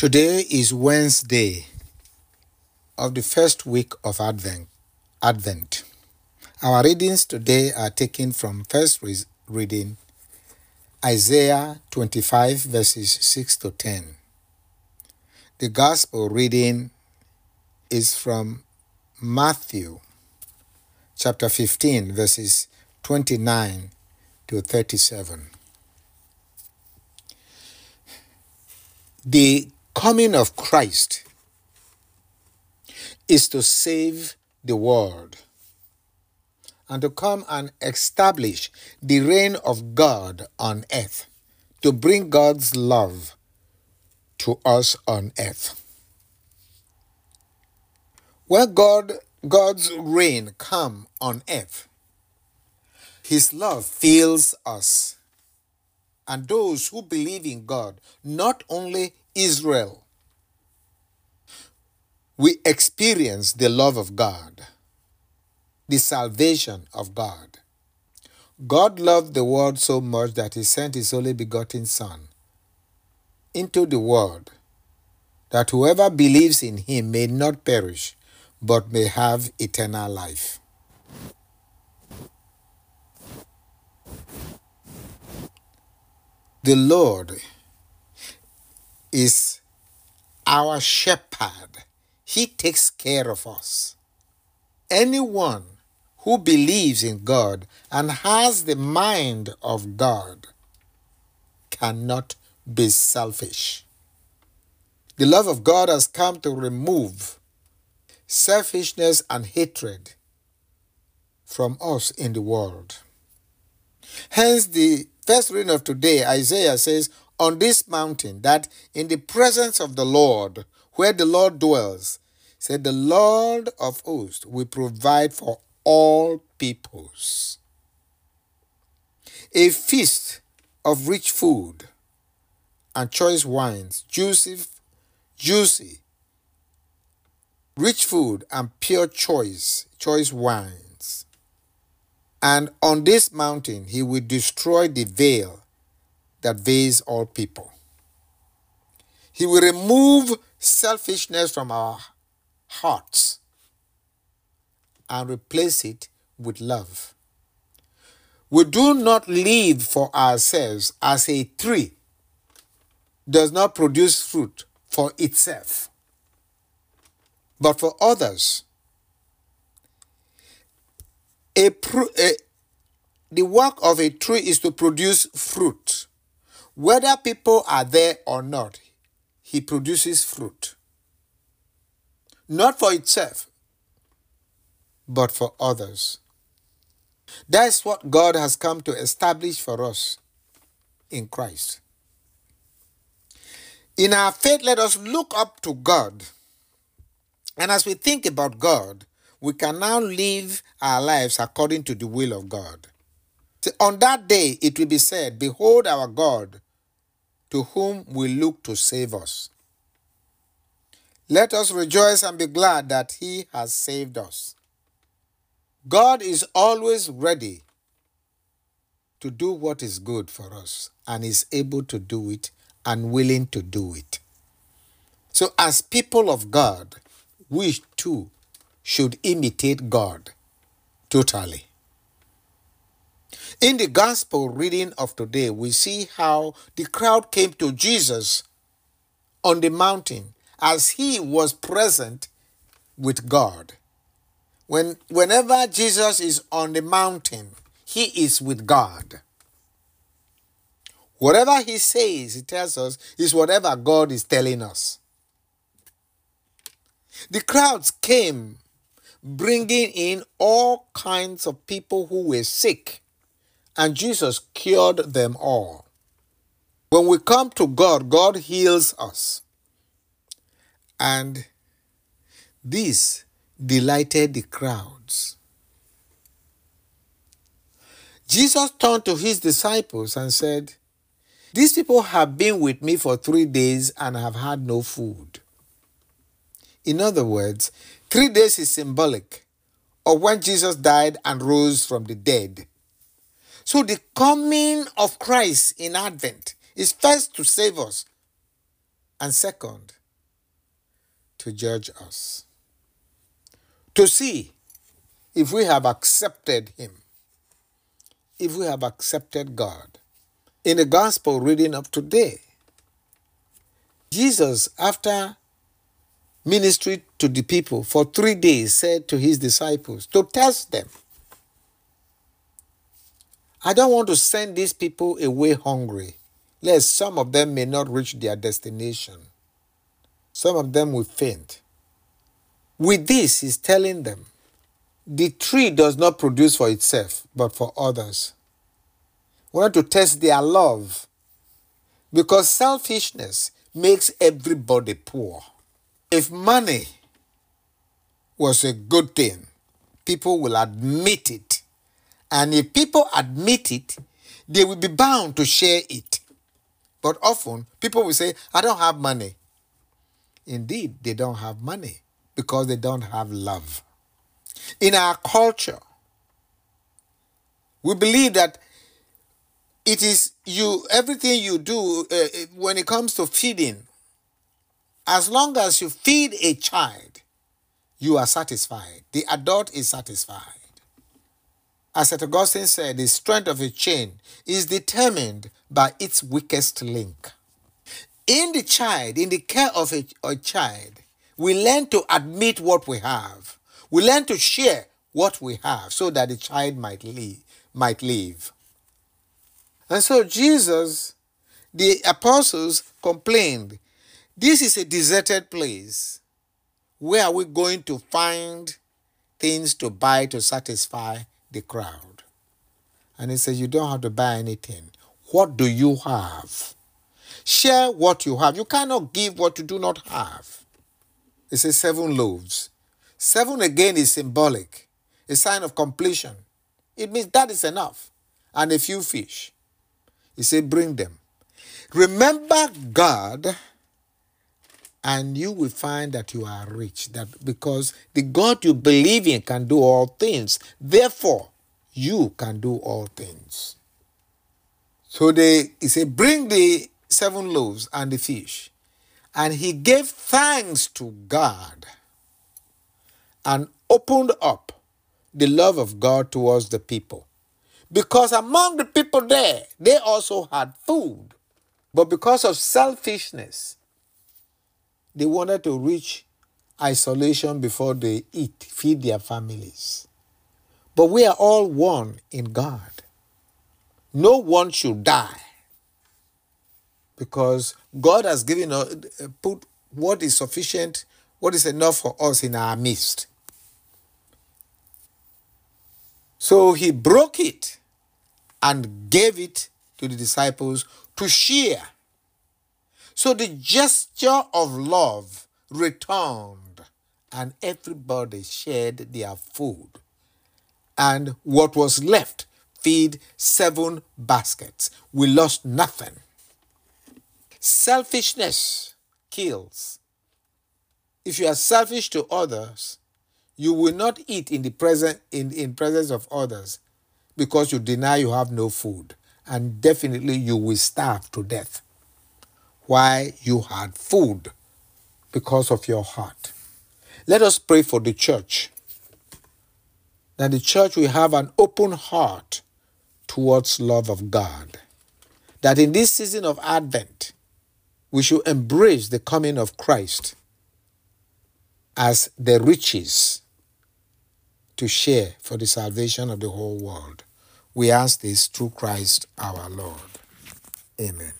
Today is Wednesday of the first week of Advent. Advent. Our readings today are taken from first re- reading Isaiah 25 verses 6 to 10. The gospel reading is from Matthew chapter 15 verses 29 to 37. The coming of Christ is to save the world and to come and establish the reign of God on earth, to bring God's love to us on earth. When God God's reign come on earth, his love fills us and those who believe in God, not only Israel. We experience the love of God, the salvation of God. God loved the world so much that he sent his only begotten Son into the world, that whoever believes in him may not perish, but may have eternal life. The Lord is our shepherd. He takes care of us. Anyone who believes in God and has the mind of God cannot be selfish. The love of God has come to remove selfishness and hatred from us in the world. Hence, the first reading of today, Isaiah says, On this mountain, that in the presence of the Lord, where the Lord dwells, said, The Lord of hosts will provide for all peoples a feast of rich food and choice wines, juicy, juicy, rich food and pure choice, choice wines. And on this mountain he will destroy the veil that veils all people. He will remove selfishness from our hearts and replace it with love. We do not live for ourselves as a tree does not produce fruit for itself, but for others. A, a, the work of a tree is to produce fruit. Whether people are there or not, he produces fruit. Not for itself, but for others. That's what God has come to establish for us in Christ. In our faith, let us look up to God. And as we think about God, we can now live our lives according to the will of God. On that day, it will be said, Behold our God, to whom we look to save us. Let us rejoice and be glad that he has saved us. God is always ready to do what is good for us and is able to do it and willing to do it. So, as people of God, we too should imitate God totally. In the gospel reading of today, we see how the crowd came to Jesus on the mountain as he was present with God. When, whenever Jesus is on the mountain, he is with God. Whatever he says, he tells us, is whatever God is telling us. The crowds came bringing in all kinds of people who were sick, and Jesus cured them all. When we come to God, God heals us. And this delighted the crowds. Jesus turned to his disciples and said, These people have been with me for three days and have had no food. In other words, three days is symbolic of when Jesus died and rose from the dead. So the coming of Christ in Advent is first to save us, And second, to judge us. To see if we have accepted Him, if we have accepted God. In the gospel reading of today, Jesus, after ministry to the people for three days, said to his disciples to test them I don't want to send these people away hungry, lest some of them may not reach their destination. Some of them will faint. With this, he's telling them the tree does not produce for itself, but for others. We want to test their love because selfishness makes everybody poor. If money was a good thing, people will admit it. And if people admit it, they will be bound to share it. But often, people will say, I don't have money. Indeed, they don't have money because they don't have love. In our culture, we believe that it is you everything you do uh, when it comes to feeding as long as you feed a child you are satisfied the adult is satisfied as St. Augustine said, the strength of a chain is determined by its weakest link. In the child, in the care of a, a child, we learn to admit what we have. We learn to share what we have so that the child might live. Might live. And so Jesus, the apostles complained, This is a deserted place. Where are we going to find things to buy to satisfy the crowd? And he says, You don't have to buy anything. What do you have? Share what you have. You cannot give what you do not have. He says seven loaves. Seven again is symbolic, a sign of completion. It means that is enough. And a few fish. He said, Bring them. Remember God, and you will find that you are rich. That because the God you believe in can do all things. Therefore, you can do all things. So they he said, Bring the seven loaves and the fish. And he gave thanks to God and opened up the love of God towards the people. Because among the people there, they also had food. But because of selfishness, they wanted to reach isolation before they eat, feed their families. But we are all one in God. No one should die because God has given us put what is sufficient, what is enough for us in our midst. So he broke it and gave it to the disciples to share. So the gesture of love returned, and everybody shared their food. And what was left feed seven baskets. We lost nothing. Selfishness kills. If you are selfish to others, you will not eat in the present in, in presence of others because you deny you have no food. And definitely you will starve to death. Why you had food because of your heart. Let us pray for the church. That the church will have an open heart towards love of God. That in this season of Advent, we should embrace the coming of Christ as the riches to share for the salvation of the whole world. We ask this through Christ our Lord. Amen.